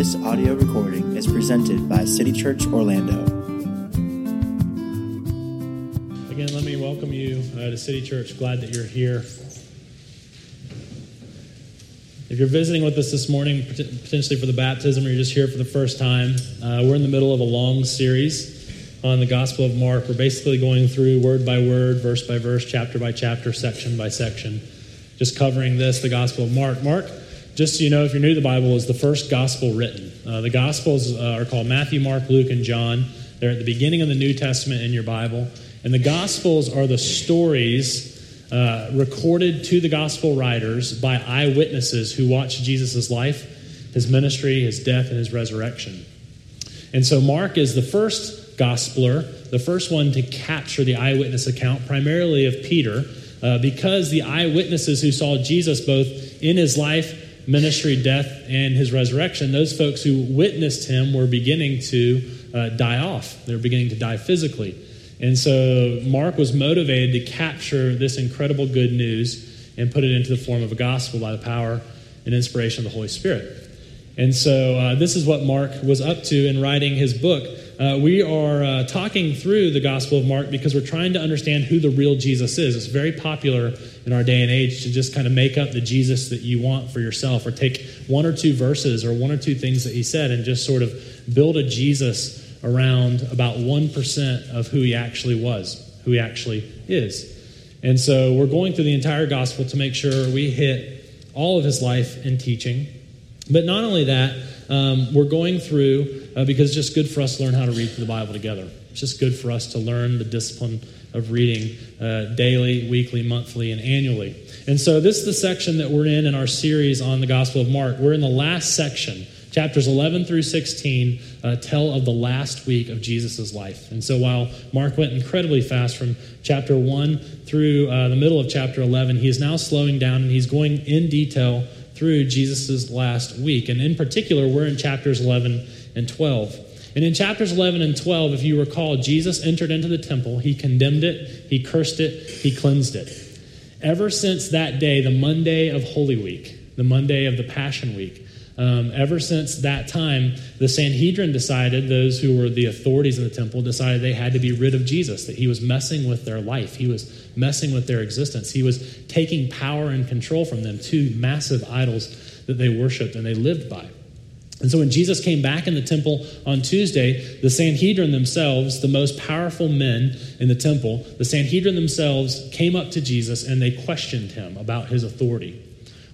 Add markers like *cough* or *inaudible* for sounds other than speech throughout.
This audio recording is presented by City Church Orlando. Again, let me welcome you uh, to City Church. Glad that you're here. If you're visiting with us this morning, potentially for the baptism, or you're just here for the first time, uh, we're in the middle of a long series on the Gospel of Mark. We're basically going through word by word, verse by verse, chapter by chapter, section by section, just covering this, the Gospel of Mark. Mark, just so you know, if you're new to the Bible, is the first gospel written. Uh, the Gospels uh, are called Matthew, Mark, Luke, and John. They're at the beginning of the New Testament in your Bible. And the Gospels are the stories uh, recorded to the Gospel writers by eyewitnesses who watched Jesus' life, his ministry, his death, and his resurrection. And so Mark is the first Gospeler, the first one to capture the eyewitness account, primarily of Peter, uh, because the eyewitnesses who saw Jesus both in his life, ministry, death, and his resurrection, those folks who witnessed him were beginning to uh, die off. They were beginning to die physically. And so Mark was motivated to capture this incredible good news and put it into the form of a gospel by the power and inspiration of the Holy Spirit. And so uh, this is what Mark was up to in writing his book. Uh, we are uh, talking through the Gospel of Mark because we're trying to understand who the real Jesus is. It's very popular in our day and age to just kind of make up the Jesus that you want for yourself or take one or two verses or one or two things that he said and just sort of build a Jesus around about 1% of who he actually was, who he actually is. And so we're going through the entire gospel to make sure we hit all of his life and teaching. But not only that, um, we're going through uh, because it's just good for us to learn how to read through the Bible together. It's just good for us to learn the discipline of reading uh, daily, weekly, monthly, and annually. And so this is the section that we're in in our series on the Gospel of Mark. We're in the last section. Chapters 11 through 16 uh, tell of the last week of Jesus' life. And so while Mark went incredibly fast from chapter 1 through uh, the middle of chapter 11, he is now slowing down and he's going in detail through Jesus' last week. And in particular, we're in chapters 11 and 12. And in chapters 11 and 12, if you recall, Jesus entered into the temple, he condemned it, he cursed it, he cleansed it. Ever since that day, the Monday of Holy Week, the Monday of the Passion Week, um, ever since that time, the Sanhedrin decided, those who were the authorities in the temple decided they had to be rid of Jesus, that he was messing with their life. He was messing with their existence. He was taking power and control from them, two massive idols that they worshiped and they lived by. And so when Jesus came back in the temple on Tuesday, the Sanhedrin themselves, the most powerful men in the temple, the Sanhedrin themselves came up to Jesus and they questioned him about his authority.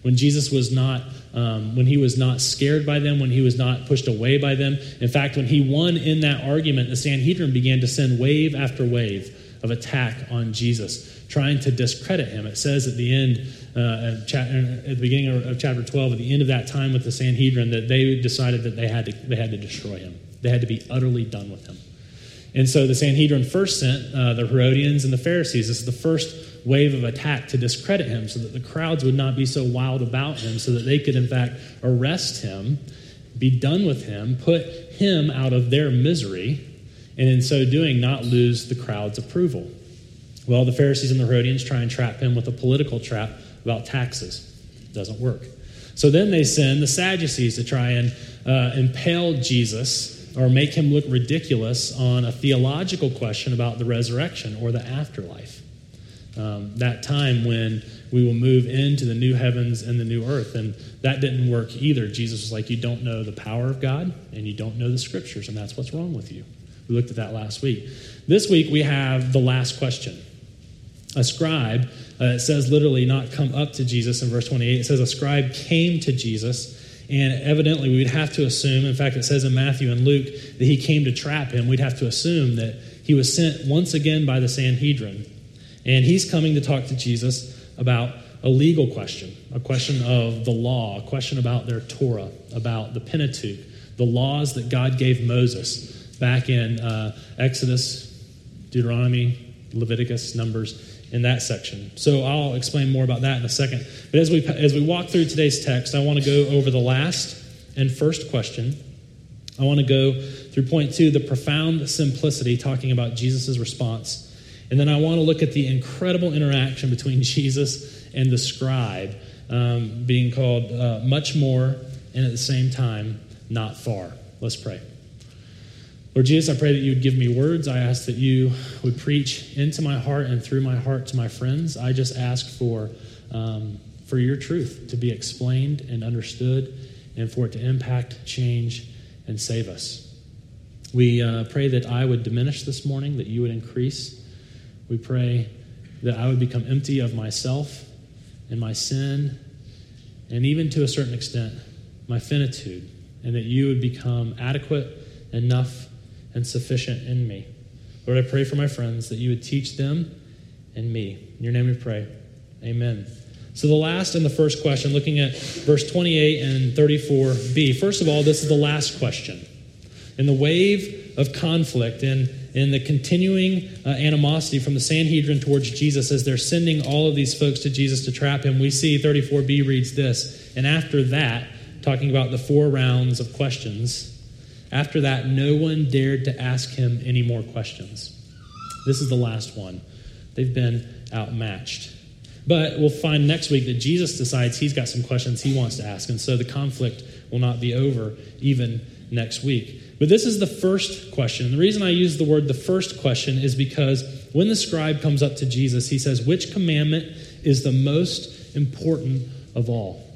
When Jesus was not um, when he was not scared by them, when he was not pushed away by them. In fact, when he won in that argument, the Sanhedrin began to send wave after wave of attack on Jesus, trying to discredit him. It says at the end, uh, at the beginning of chapter 12, at the end of that time with the Sanhedrin, that they decided that they had to, they had to destroy him. They had to be utterly done with him. And so the Sanhedrin first sent uh, the Herodians and the Pharisees. This is the first wave of attack to discredit him so that the crowds would not be so wild about him, so that they could, in fact, arrest him, be done with him, put him out of their misery, and in so doing, not lose the crowd's approval. Well, the Pharisees and the Herodians try and trap him with a political trap about taxes. It Doesn't work. So then they send the Sadducees to try and uh, impale Jesus or make him look ridiculous on a theological question about the resurrection or the afterlife um, that time when we will move into the new heavens and the new earth. And that didn't work either. Jesus was like, You don't know the power of God and you don't know the scriptures, and that's what's wrong with you. We looked at that last week. This week we have the last question. A scribe, uh, it says literally not come up to Jesus in verse 28. It says a scribe came to Jesus. And evidently, we would have to assume, in fact, it says in Matthew and Luke that he came to trap him. We'd have to assume that he was sent once again by the Sanhedrin and he's coming to talk to Jesus about a legal question, a question of the law, a question about their Torah, about the Pentateuch, the laws that God gave Moses back in uh, Exodus, Deuteronomy, Leviticus, Numbers, in that section. So I'll explain more about that in a second. But as we, as we walk through today's text, I want to go over the last and first question. I want to go through point two, the profound simplicity, talking about Jesus' response and then I want to look at the incredible interaction between *laughs* Jesus and the scribe, um, being called uh, much more and at the same time not far. Let's pray. Lord Jesus, I pray that you would give me words. I ask that you would preach into my heart and through my heart to my friends. I just ask for, um, for your truth to be explained and understood and for it to impact, change, and save us. We uh, pray that I would diminish this morning, that you would increase. We pray that I would become empty of myself and my sin, and even to a certain extent, my finitude, and that you would become adequate, enough, and sufficient in me. Lord, I pray for my friends that you would teach them and me. In your name we pray. Amen. So, the last and the first question, looking at verse 28 and 34b. First of all, this is the last question. In the wave of conflict and in the continuing uh, animosity from the Sanhedrin towards Jesus as they're sending all of these folks to Jesus to trap him, we see 34b reads this. And after that, talking about the four rounds of questions, after that, no one dared to ask him any more questions. This is the last one. They've been outmatched. But we'll find next week that Jesus decides he's got some questions he wants to ask, and so the conflict will not be over even next week. But this is the first question. The reason I use the word the first question is because when the scribe comes up to Jesus, he says, Which commandment is the most important of all?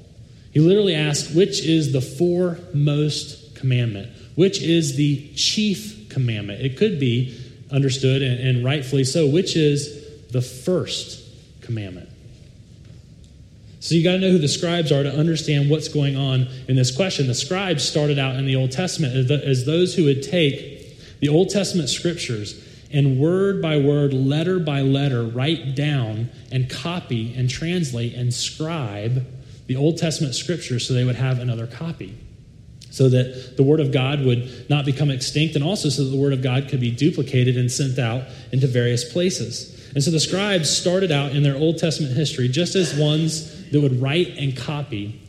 He literally asks, Which is the foremost commandment? Which is the chief commandment? It could be understood, and, rightfully so, which is the first commandment? So you got to know who the scribes are to understand what's going on in this question. The scribes started out in the Old Testament as, those who would take the Old Testament scriptures and word by word, letter by letter, write down and copy and translate and scribe the Old Testament scriptures so they would have another copy. So that the Word of God would not become extinct, and also so that the Word of God could be duplicated and sent out into various places. And so the scribes started out in their Old Testament history just as ones that would write and copy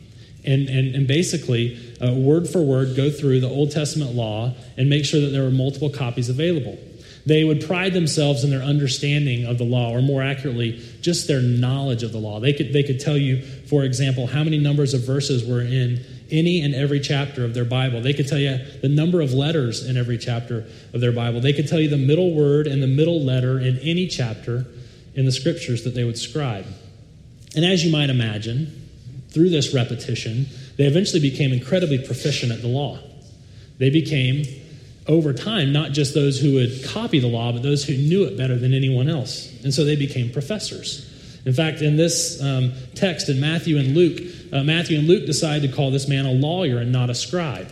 and, and, and basically, uh, word for word, go through the Old Testament law and make sure that there were multiple copies available. They would pride themselves in their understanding of the law, or more accurately, just their knowledge of the law. They could, they could tell you, for example, how many numbers of verses were in any and every chapter of their Bible. They could tell you the number of letters in every chapter of their Bible. They could tell you the middle word and the middle letter in any chapter in the scriptures that they would scribe. And as you might imagine, through this repetition, they eventually became incredibly proficient at the law. They became, over time, not just those who would copy the law, but those who knew it better than anyone else. And so they became professors. In fact, in this um, text in Matthew and Luke, uh, Matthew and Luke decide to call this man a lawyer and not a scribe.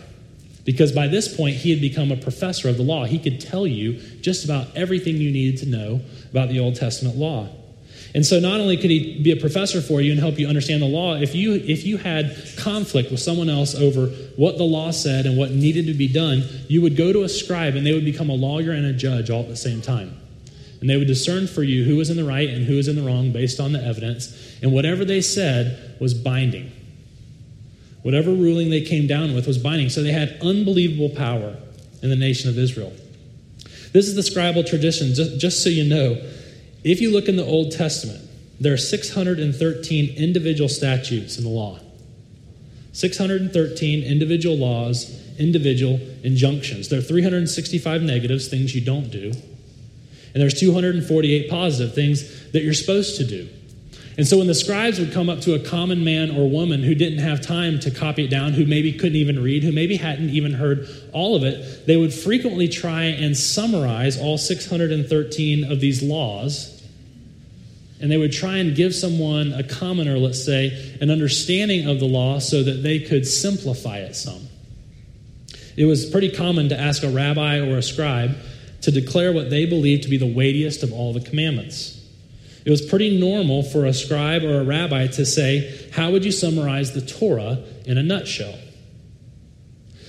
Because by this point, he had become a professor of the law. He could tell you just about everything you needed to know about the Old Testament law. And so not only could he be a professor for you and help you understand the law, if you if you had conflict with someone else over what the law said and what needed to be done, you would go to a scribe and they would become a lawyer and a judge all at the same time. And they would discern for you who was in the right and who was in the wrong based on the evidence, and whatever they said was binding. Whatever ruling they came down with was binding. So they had unbelievable power in the nation of Israel. This is the scribal tradition, just, just so you know. If you look in the Old Testament, there are 613 individual statutes in the law. 613 individual laws, individual injunctions. There are 365 negatives, things you don't do. And there's 248 positive things that you're supposed to do. And so when the scribes would come up to a common man or woman who didn't have time to copy it down, who maybe couldn't even read, who maybe hadn't even heard all of it, they would frequently try and summarize all 613 of these laws. And they would try and give someone, a commoner, let's say, an understanding of the law so that they could simplify it some. It was pretty common to ask a rabbi or a scribe to declare what they believed to be the weightiest of all the commandments. It was pretty normal for a scribe or a rabbi to say, How would you summarize the Torah in a nutshell?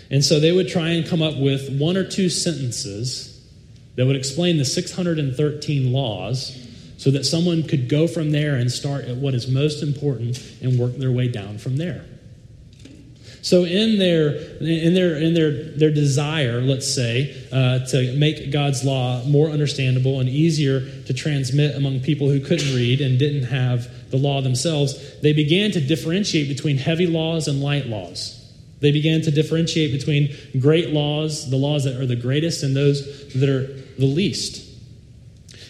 And so they would try and come up with one or two sentences that would explain the 613 laws so that someone could go from there and start at what is most important and work their way down from there. So in their in their in their their desire, let's say, uh, to make God's law more understandable and easier to transmit among people who couldn't read and didn't have the law themselves, they began to differentiate between heavy laws and light laws. They began to differentiate between great laws, the laws that are the greatest, and those that are the least.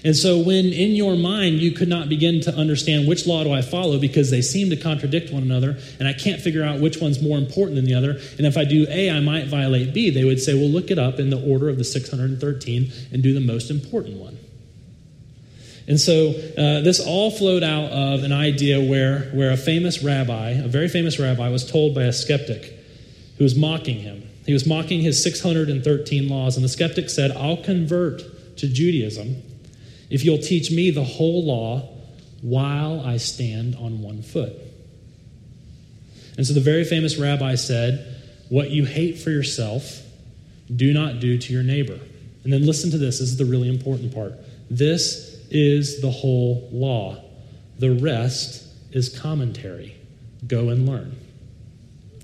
And so, when in your mind you could not begin to understand which law do I follow because they seem to contradict one another, and I can't figure out which one's more important than the other, and if I do A, I might violate B, they would say, well, look it up in the order of the 613 and do the most important one. And so uh, this all flowed out of an idea where, where a famous rabbi, a very famous rabbi, was told by a skeptic who was mocking him. He was mocking his 613 laws, and the skeptic said, I'll convert to Judaism if you'll teach me the whole law while I stand on one foot. And so the very famous rabbi said, What you hate for yourself, do not do to your neighbor. And then listen to this, this is the really important part. This is the whole law, the rest is commentary. Go and learn.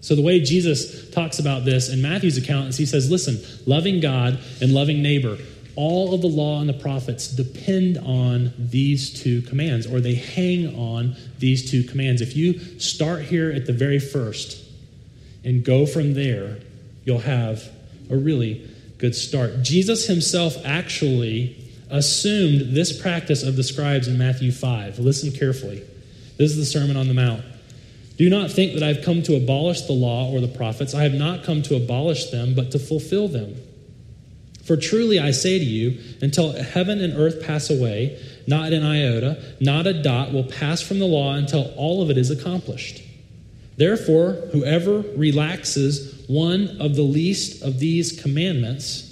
So, the way Jesus talks about this in Matthew's account is he says, Listen, loving God and loving neighbor all of the law and the prophets depend on these two commands, or they hang on these two commands. If you start here at the very first and go from there, you'll have a really good start. Jesus himself actually assumed this practice of the scribes in Matthew 5. Listen carefully. This is the Sermon on the Mount. Do not think that I've come to abolish the law or the prophets. I have not come to abolish them, but to fulfill them. For truly I say to you, until heaven and earth pass away, not an iota, not a dot will pass from the law until all of it is accomplished. Therefore, whoever relaxes one of the least of these commandments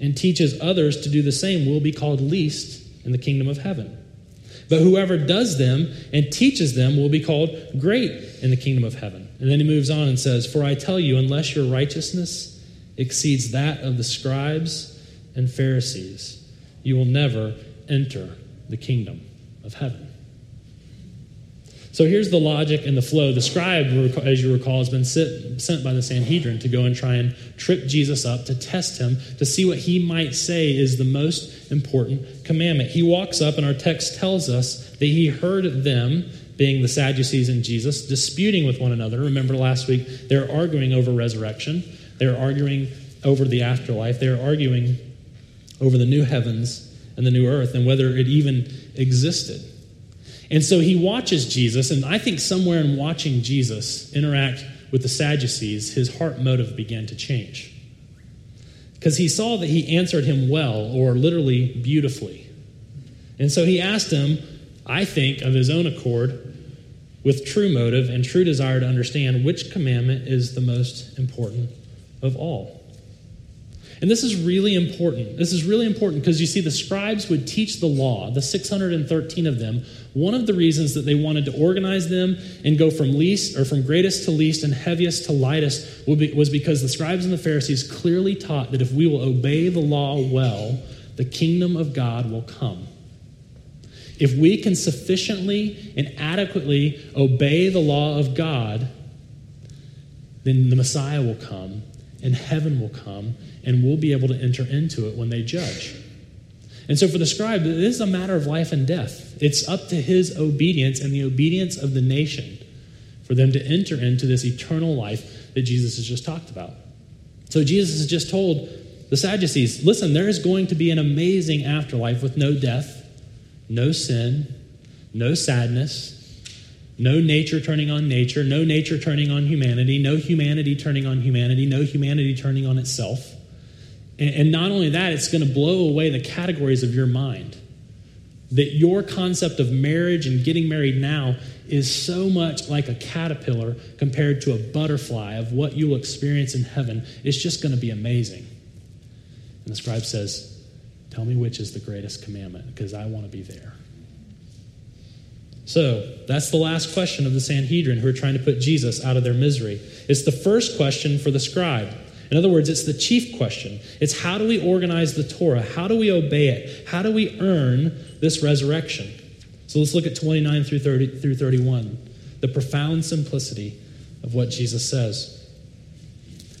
and teaches others to do the same will be called least in the kingdom of heaven. But whoever does them and teaches them will be called great in the kingdom of heaven. And then he moves on and says, For I tell you, unless your righteousness exceeds that of the scribes and Pharisees, you will never enter the kingdom of heaven. So here's the logic and the flow. The scribe, as you recall, has been sent by the Sanhedrin to go and try and trip Jesus up, to test him, to see what he might say is the most important commandment. He walks up, and our text tells us that he heard them, being the Sadducees and Jesus, disputing with one another. Remember last week, they're arguing over resurrection. They're arguing over the afterlife. They're arguing over the new heavens and the new earth and whether it even existed. And so he watches Jesus, and I think somewhere in watching Jesus interact with the Sadducees, his heart motive began to change. Because he saw that he answered him well, or literally beautifully. And so he asked him, I think, of his own accord, with true motive and true desire to understand which commandment is the most important of all. And this is really important. This is really important because you see, the scribes would teach the law, the 613 of them. One of the reasons that they wanted to organize them and go from least or from greatest to least and heaviest to lightest was because the scribes and the Pharisees clearly taught that if we will obey the law well, the kingdom of God will come. If we can sufficiently and adequately obey the law of God, then the Messiah will come and heaven will come and we'll be able to enter into it when they judge. And so for the scribe, it is a matter of life and death. It's up to his obedience and the obedience of the nation for them to enter into this eternal life that Jesus has just talked about. So Jesus has just told the Sadducees listen, there is going to be an amazing afterlife with no death, no sin, no sadness, no nature turning on nature, no nature turning on humanity, no humanity turning on humanity, no humanity turning on itself. And, not only that, it's going to blow away the categories of your mind. That your concept of marriage and getting married now is so much like a caterpillar compared to a butterfly of what you will experience in heaven. It's just going to be amazing. And the scribe says, Tell me which is the greatest commandment because I want to be there. So that's the last question of the Sanhedrin who are trying to put Jesus out of their misery. It's the first question for the scribe. In other words, it's the chief question. It's how do we organize the Torah? How do we obey it? How do we earn this resurrection? So let's look at 29 through 30 through 31. The profound simplicity of what Jesus says.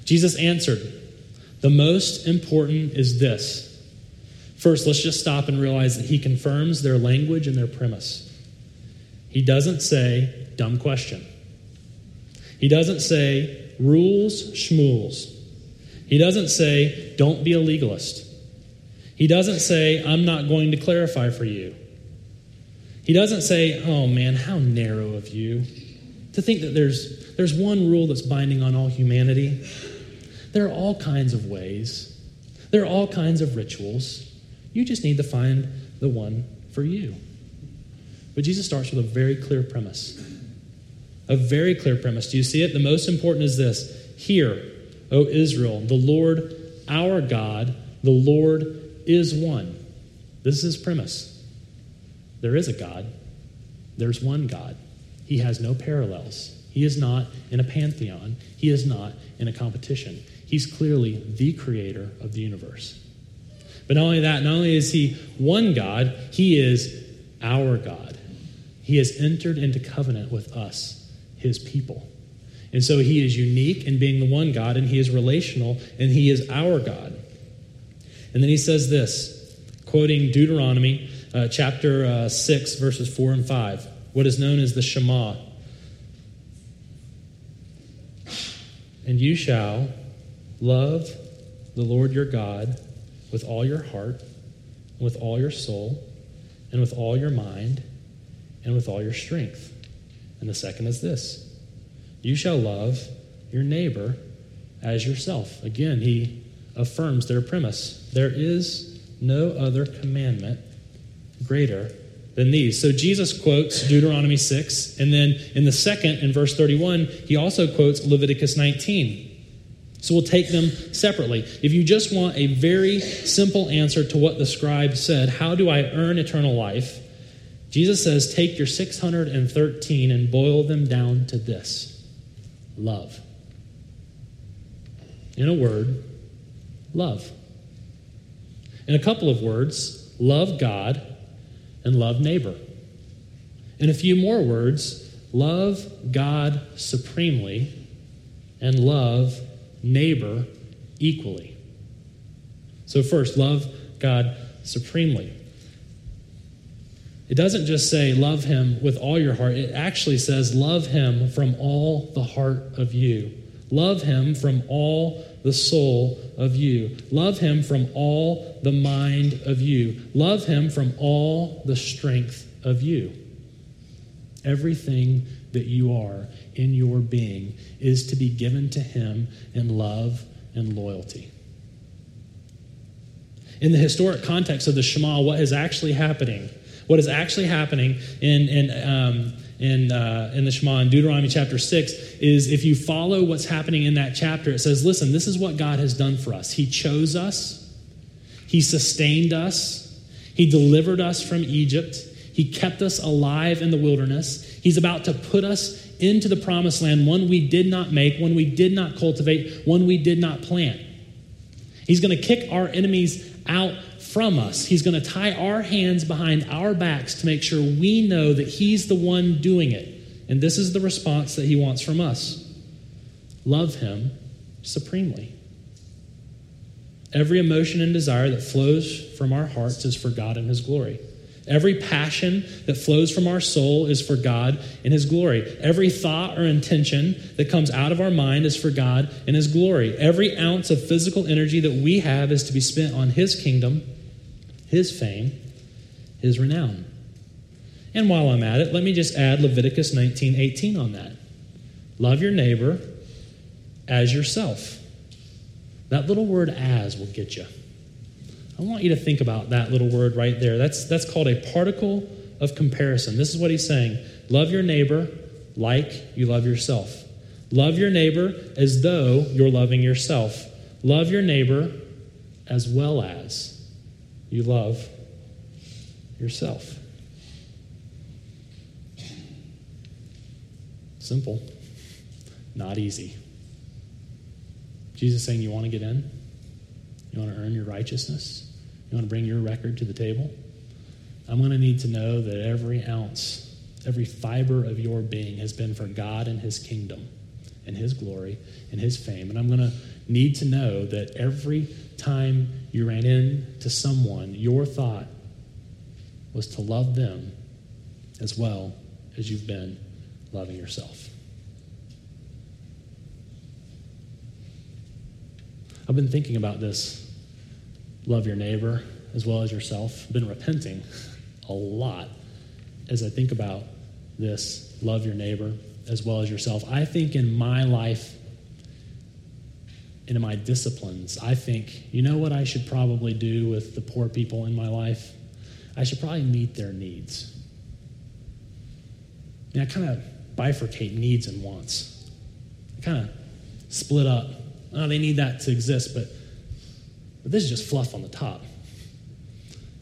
Jesus answered, "The most important is this. First, let's just stop and realize that he confirms their language and their premise. He doesn't say, dumb question. He doesn't say, rules schmools. He doesn't say, don't be a legalist. He doesn't say, I'm not going to clarify for you. He doesn't say, oh man, how narrow of you to think that there's, there's one rule that's binding on all humanity. There are all kinds of ways, there are all kinds of rituals. You just need to find the one for you. But Jesus starts with a very clear premise. A very clear premise. Do you see it? The most important is this Hear, O Israel, the Lord our God, the Lord is one. This is his premise. There is a God, there's one God. He has no parallels. He is not in a pantheon, he is not in a competition. He's clearly the creator of the universe. But not only that, not only is he one God, he is our God. He has entered into covenant with us, his people. And so he is unique in being the one God, and he is relational, and he is our God. And then he says this, quoting Deuteronomy uh, chapter uh, 6, verses 4 and 5, what is known as the Shema. And you shall love the Lord your God with all your heart, with all your soul, and with all your mind and with all your strength. And the second is this you shall love your neighbor as yourself. Again, he affirms their premise. There is no other commandment greater than these. So Jesus quotes Deuteronomy 6, and then in the second, in verse 31, he also quotes Leviticus 19. So we'll take them separately. If you just want a very simple answer to what the scribe said, how do I earn eternal life? Jesus says, Take your 613 and boil them down to this love. In a word, love. In a couple of words, love God and love neighbor. In a few more words, love God supremely and love neighbor equally. So, first, love God supremely. It doesn't just say love him with all your heart, it actually says love him from all the heart of you. Love him from all the soul of you. Love him from all the mind of you. Love him from all the strength of you. Everything that you are in your being is to be given to him in love and loyalty. In the historic context of the Shema, what is actually happening what is actually happening in, in, um, in, uh, in the Shema in Deuteronomy chapter 6 is if you follow what's happening in that chapter, it says, listen, this is what God has done for us. He chose us, He sustained us, He delivered us from Egypt, He kept us alive in the wilderness. He's about to put us into the promised land, one we did not make, one we did not cultivate, one we did not plant. He's going to kick our enemies out from us. He's going to tie our hands behind our backs to make sure we know that He's the one doing it. And this is the response that He wants from us love Him supremely. Every emotion and desire that flows from our hearts is for God and His glory. Every passion that flows from our soul is for God and His glory. Every thought or intention that comes out of our mind is for God and His glory. Every ounce of physical energy that we have is to be spent on His kingdom his fame, his renown. And while I'm at it, let me just add Leviticus 19:18 on that. Love your neighbor as yourself. That little word as will get you. I want you to think about that little word right there. That's, that's called a particle of comparison. This is what he's saying Love your neighbor like you love yourself. Love your neighbor as though you're loving yourself. Love your neighbor as well as you love yourself. Simple, not easy. Jesus saying, You want to get in? You want to earn your righteousness? You want to bring your record to the table? I'm going to need to know that every ounce, every fiber of your being has been for God and His kingdom and His glory and His fame. And I'm going to need to know that every time you ran into someone, your thought was to love them as well as you've been loving yourself. I've been thinking about this love your neighbor as well as yourself. I've been repenting a lot as I think about this love your neighbor as well as yourself. I think in my life and in my disciplines, I think, you know what I should probably do with the poor people in my life? I should probably meet their needs. And I kind of bifurcate needs and wants. I kind of split up. Oh, they need that to exist, but, but this is just fluff on the top.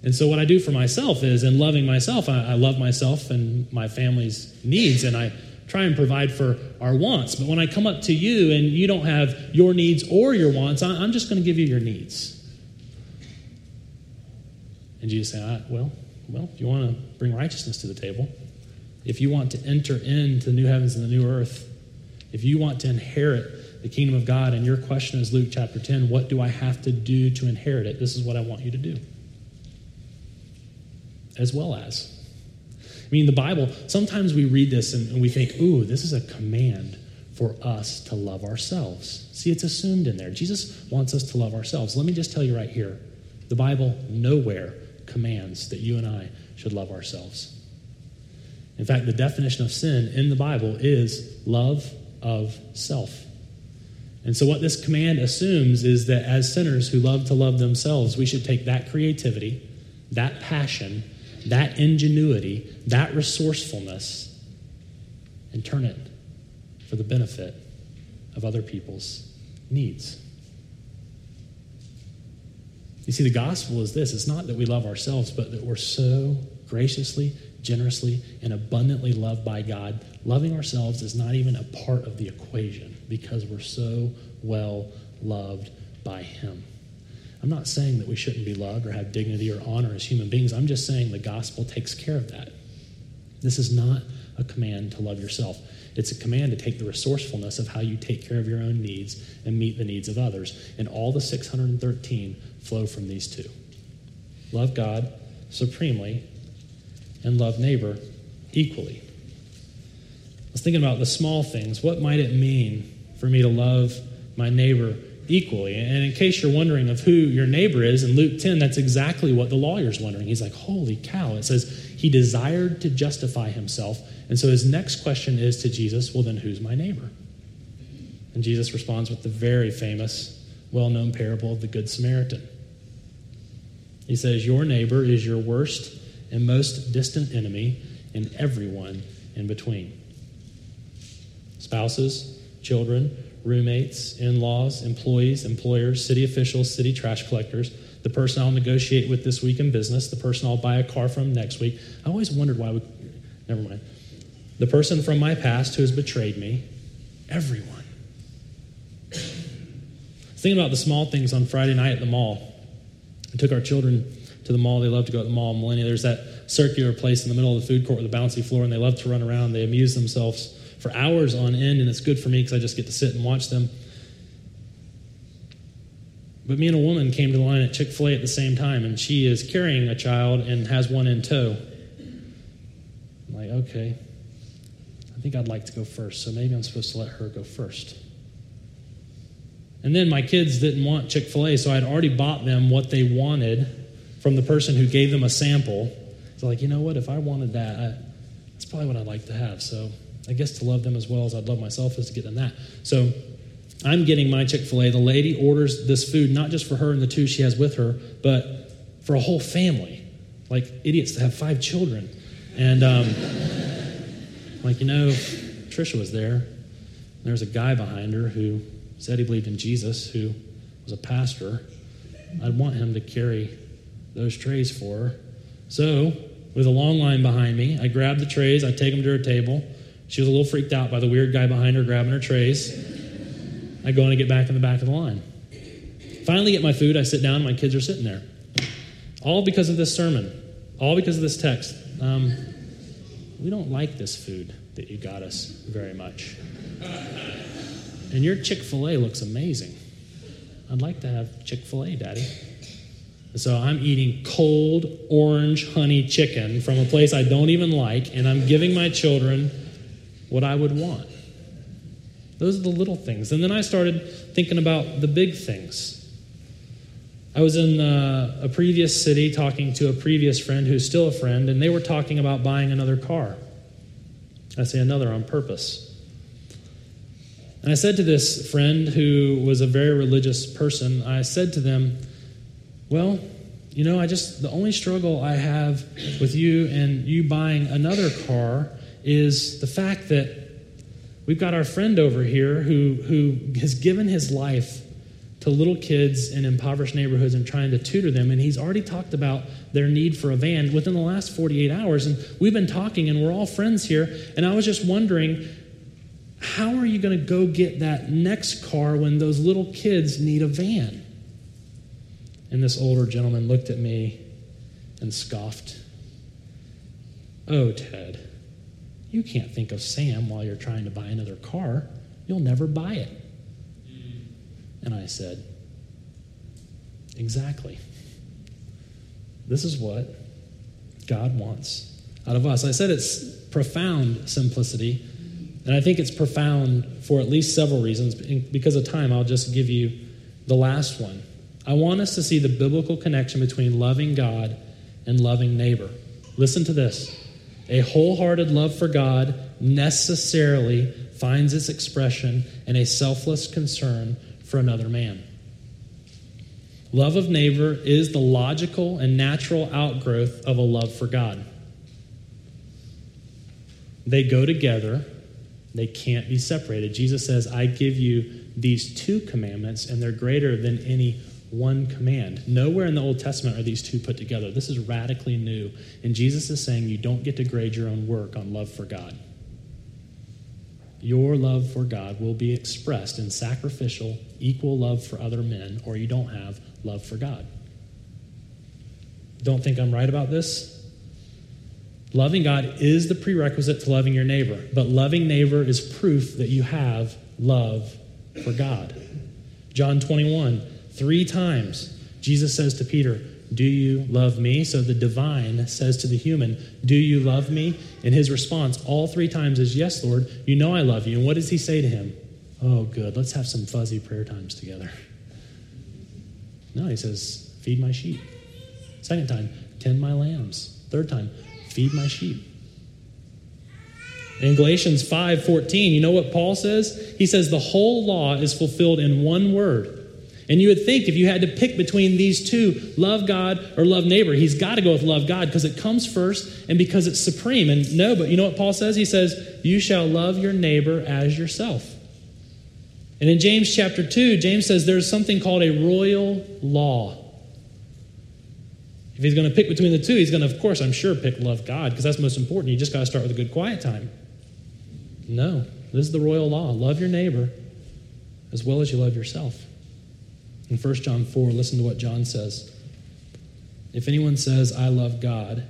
And so, what I do for myself is, in loving myself, I, I love myself and my family's needs, and I try and provide for our wants. But when I come up to you and you don't have your needs or your wants, I'm just going to give you your needs. And Jesus said, well, well, if you want to bring righteousness to the table, if you want to enter into the new heavens and the new earth, if you want to inherit the kingdom of God, and your question is Luke chapter 10, what do I have to do to inherit it? This is what I want you to do as well as. I mean, the Bible, sometimes we read this and, we think, ooh, this is a command for us to love ourselves. See, it's assumed in there. Jesus wants us to love ourselves. Let me just tell you right here the Bible nowhere commands that you and I should love ourselves. In fact, the definition of sin in the Bible is love of self. And so, what this command assumes is that as sinners who love to love themselves, we should take that creativity, that passion, that ingenuity, that resourcefulness, and turn it for the benefit of other people's needs. You see, the gospel is this it's not that we love ourselves, but that we're so graciously, generously, and abundantly loved by God. Loving ourselves is not even a part of the equation because we're so well loved by Him. I'm not saying that we shouldn't be loved or have dignity or honor as human beings. I'm just saying the gospel takes care of that. This is not a command to love yourself. It's a command to take the resourcefulness of how you take care of your own needs and meet the needs of others. And all the 613 flow from these two love God supremely and love neighbor equally. I was thinking about the small things. What might it mean for me to love my neighbor equally. And in case you're wondering of who your neighbor is, in Luke 10, that's exactly what the lawyer's wondering. He's like, holy cow. It says he desired to justify himself. And so his next question is to Jesus, well, then who's my neighbor? And Jesus responds with the very famous, well known parable of the Good Samaritan. He says, Your neighbor is your worst and most distant enemy, and everyone in between. Spouses, children, roommates, in laws, employees, employers, city officials, city trash collectors, the person I'll negotiate with this week in business, the person I'll buy a car from next week. I always wondered why we, never mind. The person from my past who has betrayed me, everyone. Thinking about the small things on Friday night at the mall. I took our children to the mall. They love to go to the mall. Millenia, there's that circular place in the middle of the food court with a bouncy floor, and they love to run around. They amuse themselves for hours on end, and it's good for me because I just get to sit and watch them. But me and a woman came to the line at Chick fil A at the same time, and she is carrying a child and has one in tow. I'm like, okay, I think I'd like to go first, so maybe I'm supposed to let her go first. And then my kids didn't want Chick fil A, so I'd already bought them what they wanted from the person who gave them a sample. So, like, you know what? If I wanted that, I, that's probably what I'd like to have. So I guess to love them as well as I'd love myself is to get them that. So I'm getting my Chick fil A. The lady orders this food not just for her and the two she has with her, but for a whole family. Like idiots to have five children. And, um, *laughs* like, you know, Trisha was there. There was a guy behind her who said he believed in Jesus, who was a pastor. I'd want him to carry those trays for her. So, with a long line behind me, I grab the trays, I take them to her table. She was a little freaked out by the weird guy behind her grabbing her trays. I go and get back in the back of the line. Finally, get my food. I sit down. My kids are sitting there. All because of this sermon. All because of this text. Um, we don't like this food that you got us very much. And your Chick fil A looks amazing. I'd like to have Chick fil A, Daddy. So I'm eating cold orange honey chicken from a place I don't even like, and I'm giving my children what I would want. Those are the little things. And then I started thinking about the big things. I was in uh, a previous city talking to a previous friend who's still a friend, and they were talking about buying another car. I say another on purpose. And I said to this friend who was a very religious person, I said to them, Well, you know, I just, the only struggle I have with you and you buying another car is the fact that we've got our friend over here who, who has given his life to little kids in impoverished neighborhoods and trying to tutor them. And he's already talked about their need for a van within the last 48 hours. And we've been talking, and we're all friends here. And I was just wondering, how are you going to go get that next car when those little kids need a van? And this older gentleman looked at me and scoffed. Oh, Ted, you can't think of Sam while you're trying to buy another car. You'll never buy it. And I said, Exactly. This is what God wants out of us. I said it's profound simplicity, and I think it's profound for at least several reasons. Because of time, I'll just give you the last one. I want us to see the biblical connection between loving God and loving neighbor. Listen to this a wholehearted love for God necessarily finds its expression in a selfless concern for another man. Love of neighbor is the logical and natural outgrowth of a love for God. They go together, they can't be separated. Jesus says, I give you these two commandments, and they're greater than any one command. Nowhere in the Old Testament are these two put together. This is radically new. And Jesus is saying you don't get to grade your own work on love for God your love for God will be expressed in sacrificial, equal love for other men, or you don't have love for God. Don't think I'm right about this? Loving God is the prerequisite to loving your neighbor, but loving neighbor is proof that you have love for God. John 21, three times, Jesus says to Peter, do you love me? So the divine says to the human, Do you love me? And his response all three times is, Yes, Lord, you know I love you. And what does he say to him? Oh, good, let's have some fuzzy prayer times together. No, he says, Feed my sheep. Second time, tend my lambs. Third time, feed my sheep. In Galatians 5:14, you know what Paul says? He says the whole law is fulfilled in one word and you would think if you had to pick between these two, love God or love neighbor, he's got to go with love God because it comes first and because it's supreme. And no, but you know what Paul says? He says, You shall love your neighbor as yourself. And in James chapter 2, James says there's something called a royal law. If he's going to pick between the two, he's going to, of course, I'm sure, pick love God because that's most important. You just got to start with a good quiet time. No, this is the royal law. Love your neighbor as well as you love yourself. In 1 John 4, listen to what John says. If anyone says, I love God,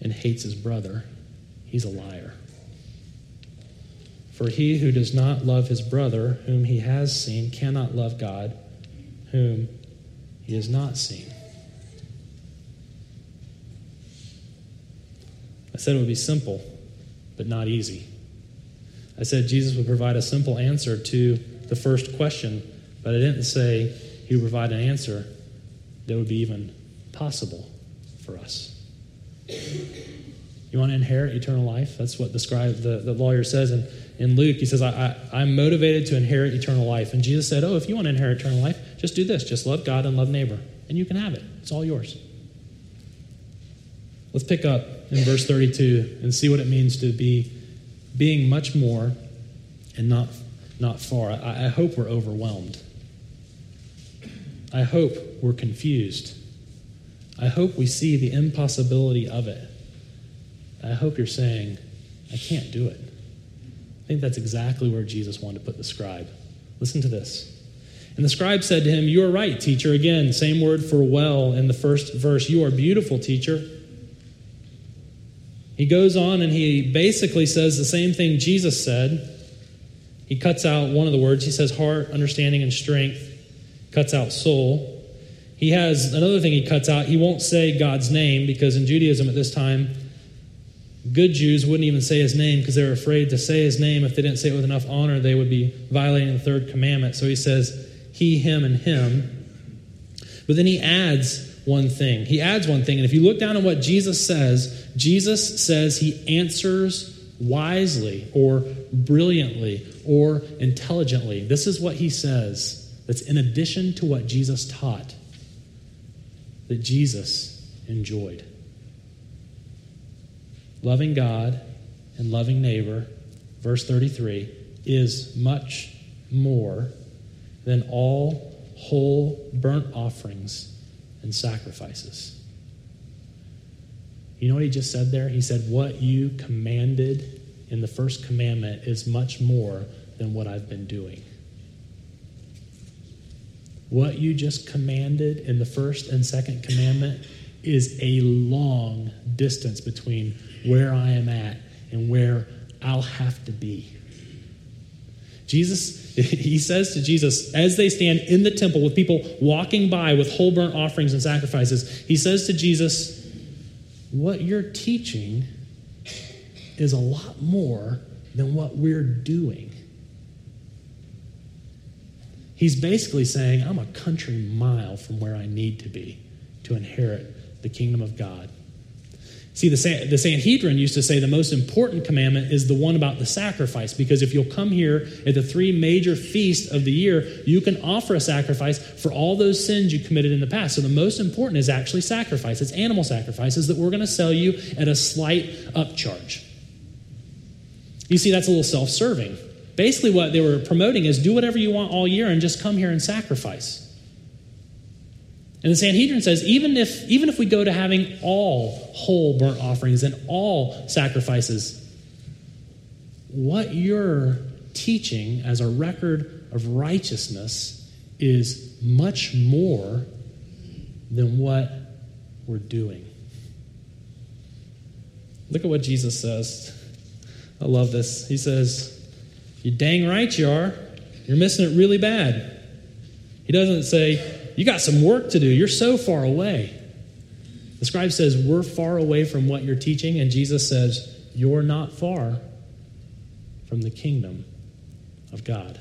and hates his brother, he's a liar. For he who does not love his brother, whom he has seen, cannot love God, whom he has not seen. I said it would be simple, but not easy. I said Jesus would provide a simple answer to the first question but I didn't say he would provide an answer that would be even possible for us. You want to inherit eternal life? That's what the scribe, the, the lawyer says in, in Luke. He says, I, I, I'm motivated to inherit eternal life. And Jesus said, Oh, if you want to inherit eternal life, just do this. Just love God and love neighbor. And you can have it. It's all yours. Let's pick up in verse 32 and see what it means to be being much more and not, not far. I, I hope we're overwhelmed I hope we're confused. I hope we see the impossibility of it. I hope you're saying, I can't do it. I think that's exactly where Jesus wanted to put the scribe. Listen to this. And the scribe said to him, You are right, teacher. Again, same word for well in the first verse. You are beautiful, teacher. He goes on and he basically says the same thing Jesus said. He cuts out one of the words. He says, Heart, understanding, and strength cuts out soul. He has another thing he cuts out. He won't say God's name because in Judaism at this time, Good Jews wouldn't even say his name because they were afraid to say his name. If they didn't say it with enough honor, they would be violating the third commandment. So he says, he, him, and him. But then he adds one thing. He adds one thing. And if you look down at what Jesus says, Jesus says he answers wisely or brilliantly or intelligently. This is what he says that's in addition to what Jesus taught that Jesus enjoyed. Loving God and loving neighbor, verse 33, is much more than all whole burnt offerings and sacrifices. You know what he just said there? He said, What you commanded in the first commandment is much more than what I've been doing. What you just commanded in the first and second commandment is a long distance between where I am at and where I'll have to be. Jesus, *laughs* he says to Jesus, as they stand in the temple with people walking by with whole burnt offerings and sacrifices, he says to Jesus, What you're teaching is a lot more than what we're doing. He's basically saying, I'm a country mile from where I need to be to inherit the kingdom of God. See, the, the Sanhedrin used to say the most important commandment is the one about the sacrifice, because if you'll come here at the three major feasts of the year, you can offer a sacrifice for all those sins you committed in the past. So the most important is actually sacrifice. It's animal sacrifices that we're going to sell you at a slight upcharge. You see, that's a little self serving. Basically, what they were promoting is do whatever you want all year and just come here and sacrifice. And the Sanhedrin says even if, even if we go to having all whole burnt offerings and all sacrifices, what you're teaching as a record of righteousness is much more than what we're doing. Look at what Jesus says. I love this. He says, You dang right you are. You're missing it really bad. He doesn't say, you got some work to do. You're so far away. The scribe says, We're far away from what you're teaching. And Jesus says, You're not far from the kingdom of God.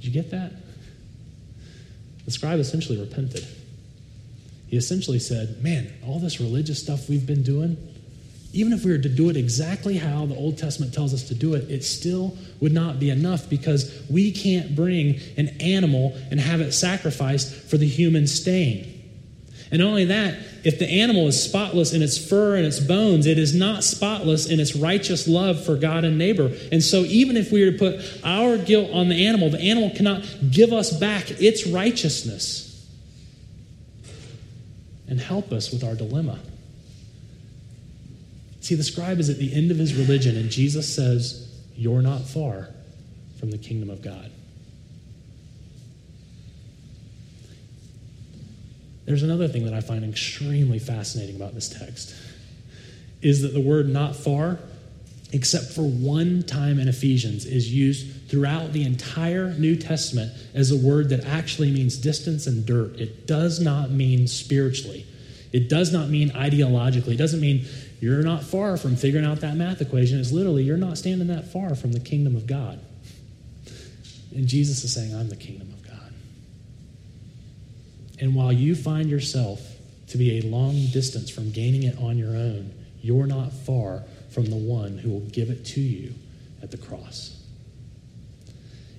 Did you get that? The scribe essentially repented. He essentially said, Man, all this religious stuff we've been doing, even if we were to do it exactly how the Old Testament tells us to do it, it still would not be enough because we can't bring an animal and have it sacrificed for the human stain. And not only that, if the animal is spotless in its fur and its bones, it is not spotless in its righteous love for God and neighbor. And so, even if we were to put our guilt on the animal, the animal cannot give us back its righteousness and help us with our dilemma. See, the scribe is at the end of his religion, and Jesus says, You're not far from the kingdom of God. There's another thing that I find extremely fascinating about this text is that the word not far, except for one time in Ephesians, is used throughout the entire New Testament as a word that actually means distance and dirt. It does not mean spiritually. It does not mean ideologically. It doesn't mean you're not far from figuring out that math equation. It's literally, you're not standing that far from the kingdom of God. And Jesus is saying, I'm the kingdom of God. And while you find yourself to be a long distance from gaining it on your own, you're not far from the one who will give it to you at the cross.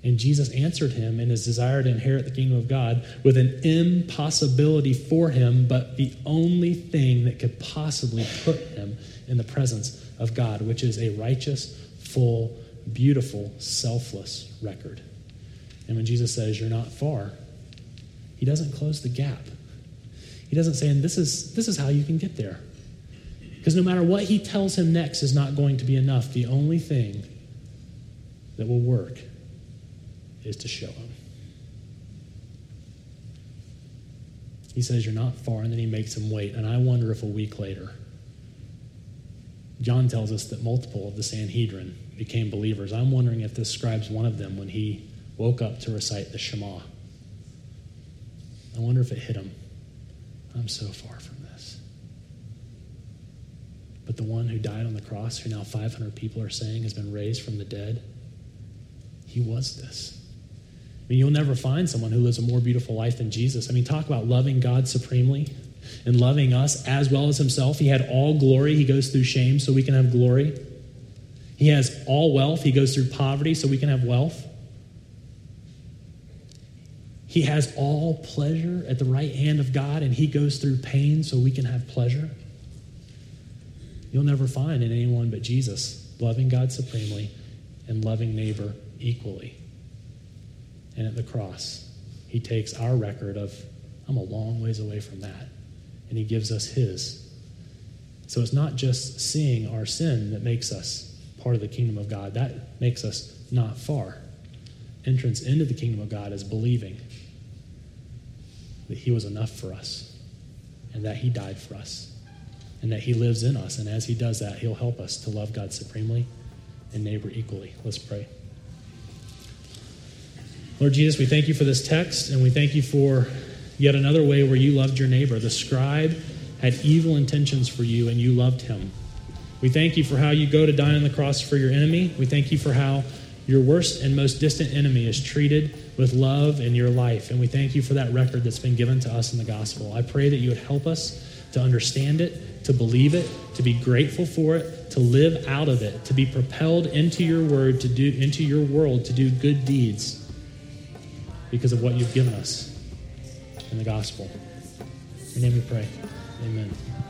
And Jesus answered him in his desire to inherit the kingdom of God with an impossibility for him, but the only thing that could possibly put him in the presence of God, which is a righteous, full, beautiful, selfless record. And when Jesus says, You're not far, he doesn't close the gap. He doesn't say, And this is, this is how you can get there. Because no matter what he tells him next is not going to be enough. The only thing that will work is to show him. He says, You're not far, and then he makes him wait. And I wonder if a week later, John tells us that multiple of the Sanhedrin became believers. I'm wondering if this scribe's one of them when he woke up to recite the Shema. I wonder if it hit him. I'm so far from this. But the one who died on the cross, who now 500 people are saying has been raised from the dead, he was this. I mean, you'll never find someone who lives a more beautiful life than Jesus. I mean, talk about loving God supremely and loving us as well as himself. He had all glory. He goes through shame so we can have glory. He has all wealth. He goes through poverty so we can have wealth. He has all pleasure at the right hand of God, and he goes through pain so we can have pleasure. You'll never find in anyone but Jesus loving God supremely and loving neighbor equally. And at the cross, he takes our record of, I'm a long ways away from that, and he gives us his. So it's not just seeing our sin that makes us part of the kingdom of God, that makes us not far. Entrance into the kingdom of God is believing that he was enough for us and that he died for us and that he lives in us. And as he does that, he'll help us to love God supremely and neighbor equally. Let's pray. Lord Jesus, we thank you for this text, and we thank you for yet another way where you loved your neighbor. The scribe had evil intentions for you, and you loved him. We thank you for how you go to die on the cross for your enemy. We thank you for how your worst and most distant enemy is treated with love in your life. And we thank you for that record that's been given to us in the gospel. I pray that you would help us to understand it, to believe it, to be grateful for it, to live out of it, to be propelled into your word, to do into your world, to do good deeds because of what you've given us in the gospel. In your name we pray. Amen.